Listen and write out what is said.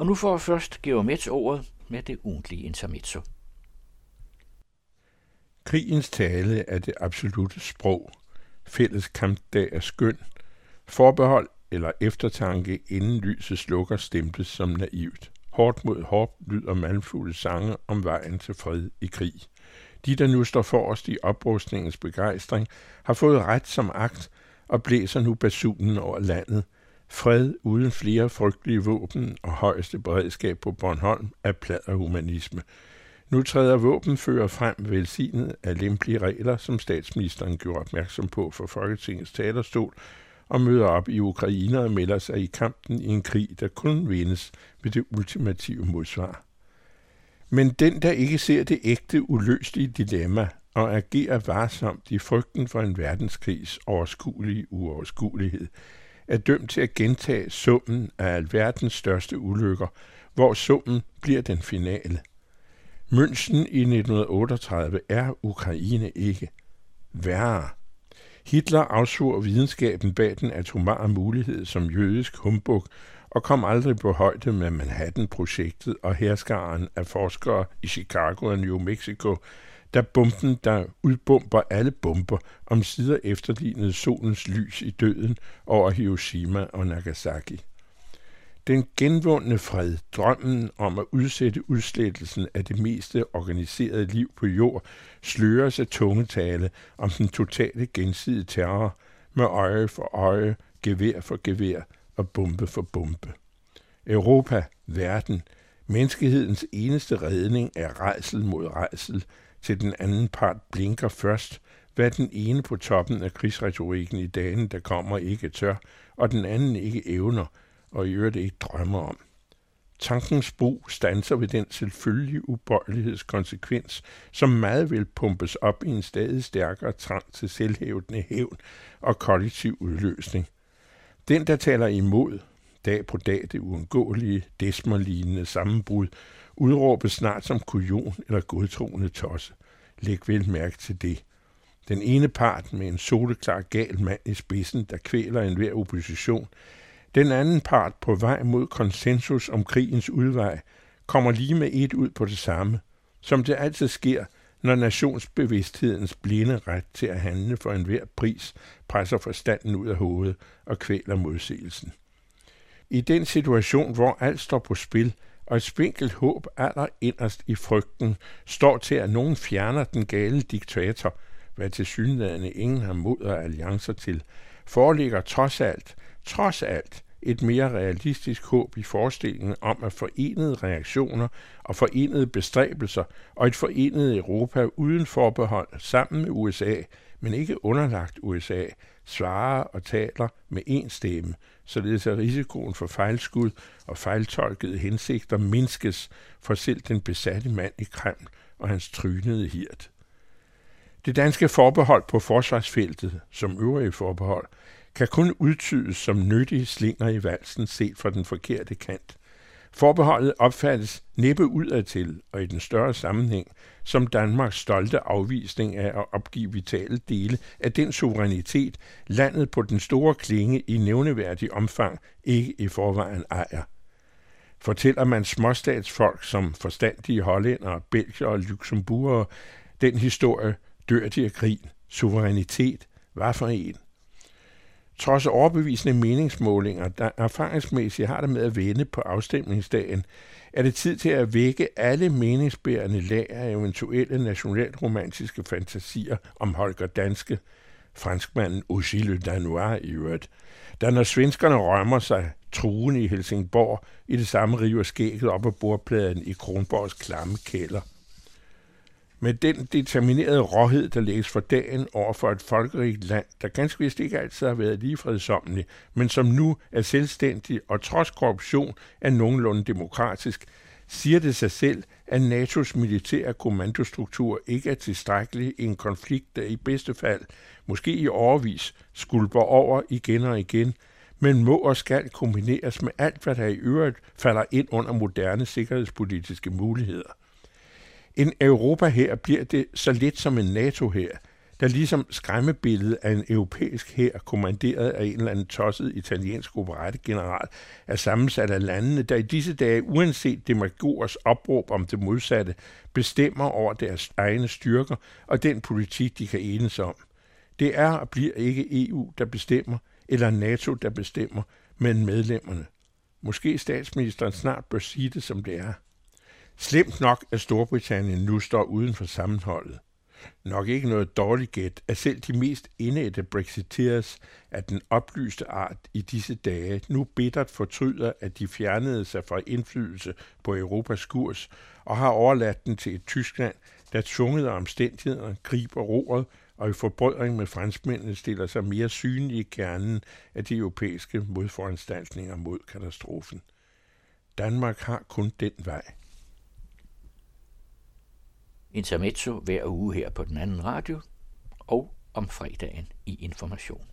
Og nu får først Geomets ordet med det ugentlige intermezzo. Krigens tale er det absolute sprog. Fælles kampdag er skøn. Forbehold eller eftertanke inden lyset slukker stemples som naivt. Hårdt mod hårdt lyder malmfulde sange om vejen til fred i krig. De, der nu står forrest i oprustningens begejstring, har fået ret som akt og blæser nu basunen over landet. Fred uden flere frygtelige våben og højeste beredskab på Bornholm er pladerhumanisme. Nu træder våbenfører frem velsignet af lempelige regler, som statsministeren gjorde opmærksom på for Folketingets talerstol, og møder op i Ukraine og melder sig i kampen i en krig, der kun vindes ved det ultimative modsvar. Men den, der ikke ser det ægte, uløselige dilemma og agerer varsomt i frygten for en verdenskrigs overskuelige uoverskuelighed, er dømt til at gentage summen af alverdens største ulykker, hvor summen bliver den finale. München i 1938 er Ukraine ikke. Værre. Hitler afsvor videnskaben bag den atomare mulighed som jødisk humbug og kom aldrig på højde med Manhattan-projektet og herskaren af forskere i Chicago og New Mexico, da bomben, der udbomber alle bomber, om sider efterlignede solens lys i døden over Hiroshima og Nagasaki. Den genvundne fred, drømmen om at udsætte udslettelsen af det meste organiserede liv på jord, sløres af tungetale om den totale gensidige terror med øje for øje, gevær for gevær og bombe for bombe. Europa, verden, menneskehedens eneste redning er rejsel mod rejsel, til den anden part blinker først, hvad den ene på toppen af krigsretorikken i dagen, der kommer, ikke tør, og den anden ikke evner, og i øvrigt ikke drømmer om. Tankens brug stanser ved den selvfølgelige ubøjelighedskonsekvens, som meget vil pumpes op i en stadig stærkere trang til selvhævdende hævn og kollektiv udløsning. Den, der taler imod, dag på dag det uundgåelige, desmerlignende sammenbrud, udråbes snart som kujon eller godtroende tosse. Læg vel mærke til det. Den ene part med en soleklar gal mand i spidsen, der kvæler enhver opposition, den anden part på vej mod konsensus om krigens udvej kommer lige med et ud på det samme, som det altid sker, når nationsbevidsthedens blinde ret til at handle for enhver pris presser forstanden ud af hovedet og kvæler modsigelsen. I den situation, hvor alt står på spil, og et spinkelt håb aller inderst i frygten står til, at nogen fjerner den gale diktator, hvad til synlædende ingen har mod og alliancer til, foreligger trods alt trods alt et mere realistisk håb i forestillingen om, at forenede reaktioner og forenede bestræbelser og et forenet Europa uden forbehold sammen med USA, men ikke underlagt USA, svarer og taler med én stemme, således at risikoen for fejlskud og fejltolkede hensigter mindskes for selv den besatte mand i Kreml og hans trynede hirt. Det danske forbehold på forsvarsfeltet, som øvrige forbehold, kan kun udtydes som nyttige slinger i valsen set fra den forkerte kant. Forbeholdet opfattes næppe udadtil og i den større sammenhæng som Danmarks stolte afvisning af at opgive vitale dele af den suverænitet, landet på den store klinge i nævneværdig omfang ikke i forvejen ejer. Fortæller man småstatsfolk som forstandige hollændere, belgier og luxemburgere den historie, dør de af krig, suverænitet, hvad for en? Trods overbevisende meningsmålinger, der erfaringsmæssigt har det med at vende på afstemningsdagen, er det tid til at vække alle meningsbærende lag af eventuelle nationalromantiske fantasier om Holger Danske, franskmanden Auxile Danois i øvrigt, da når svenskerne rømmer sig truende i Helsingborg, i det samme river skægget op af bordpladen i Kronborgs klamme kælder – med den determinerede råhed, der lægges for dagen over for et folkerigt land, der ganske vist ikke altid har været lige fredsommeligt, men som nu er selvstændig og trods korruption er nogenlunde demokratisk, siger det sig selv, at NATO's militære kommandostruktur ikke er tilstrækkelig i en konflikt, der i bedste fald, måske i overvis, skulper over igen og igen, men må og skal kombineres med alt, hvad der i øvrigt falder ind under moderne sikkerhedspolitiske muligheder. En Europa her bliver det så lidt som en NATO her. der ligesom skræmmebilledet af en europæisk her, kommanderet af en eller anden tosset italiensk operettegeneral, er sammensat af landene, der i disse dage, uanset demagogers opråb om det modsatte, bestemmer over deres egne styrker og den politik, de kan enes om. Det er og bliver ikke EU, der bestemmer, eller NATO, der bestemmer, men medlemmerne. Måske statsministeren snart bør sige det, som det er. Slemt nok, at Storbritannien nu står uden for sammenholdet. Nok ikke noget dårligt gæt, at selv de mest indædte brexiteers af den oplyste art i disse dage nu bittert fortryder, at de fjernede sig fra indflydelse på Europas kurs og har overladt den til et Tyskland, der tvunget af omstændighederne griber roret og i forbrødring med franskmændene stiller sig mere synlige i kernen af de europæiske modforanstaltninger mod katastrofen. Danmark har kun den vej. Intermezzo hver uge her på den anden radio og om fredagen i Information.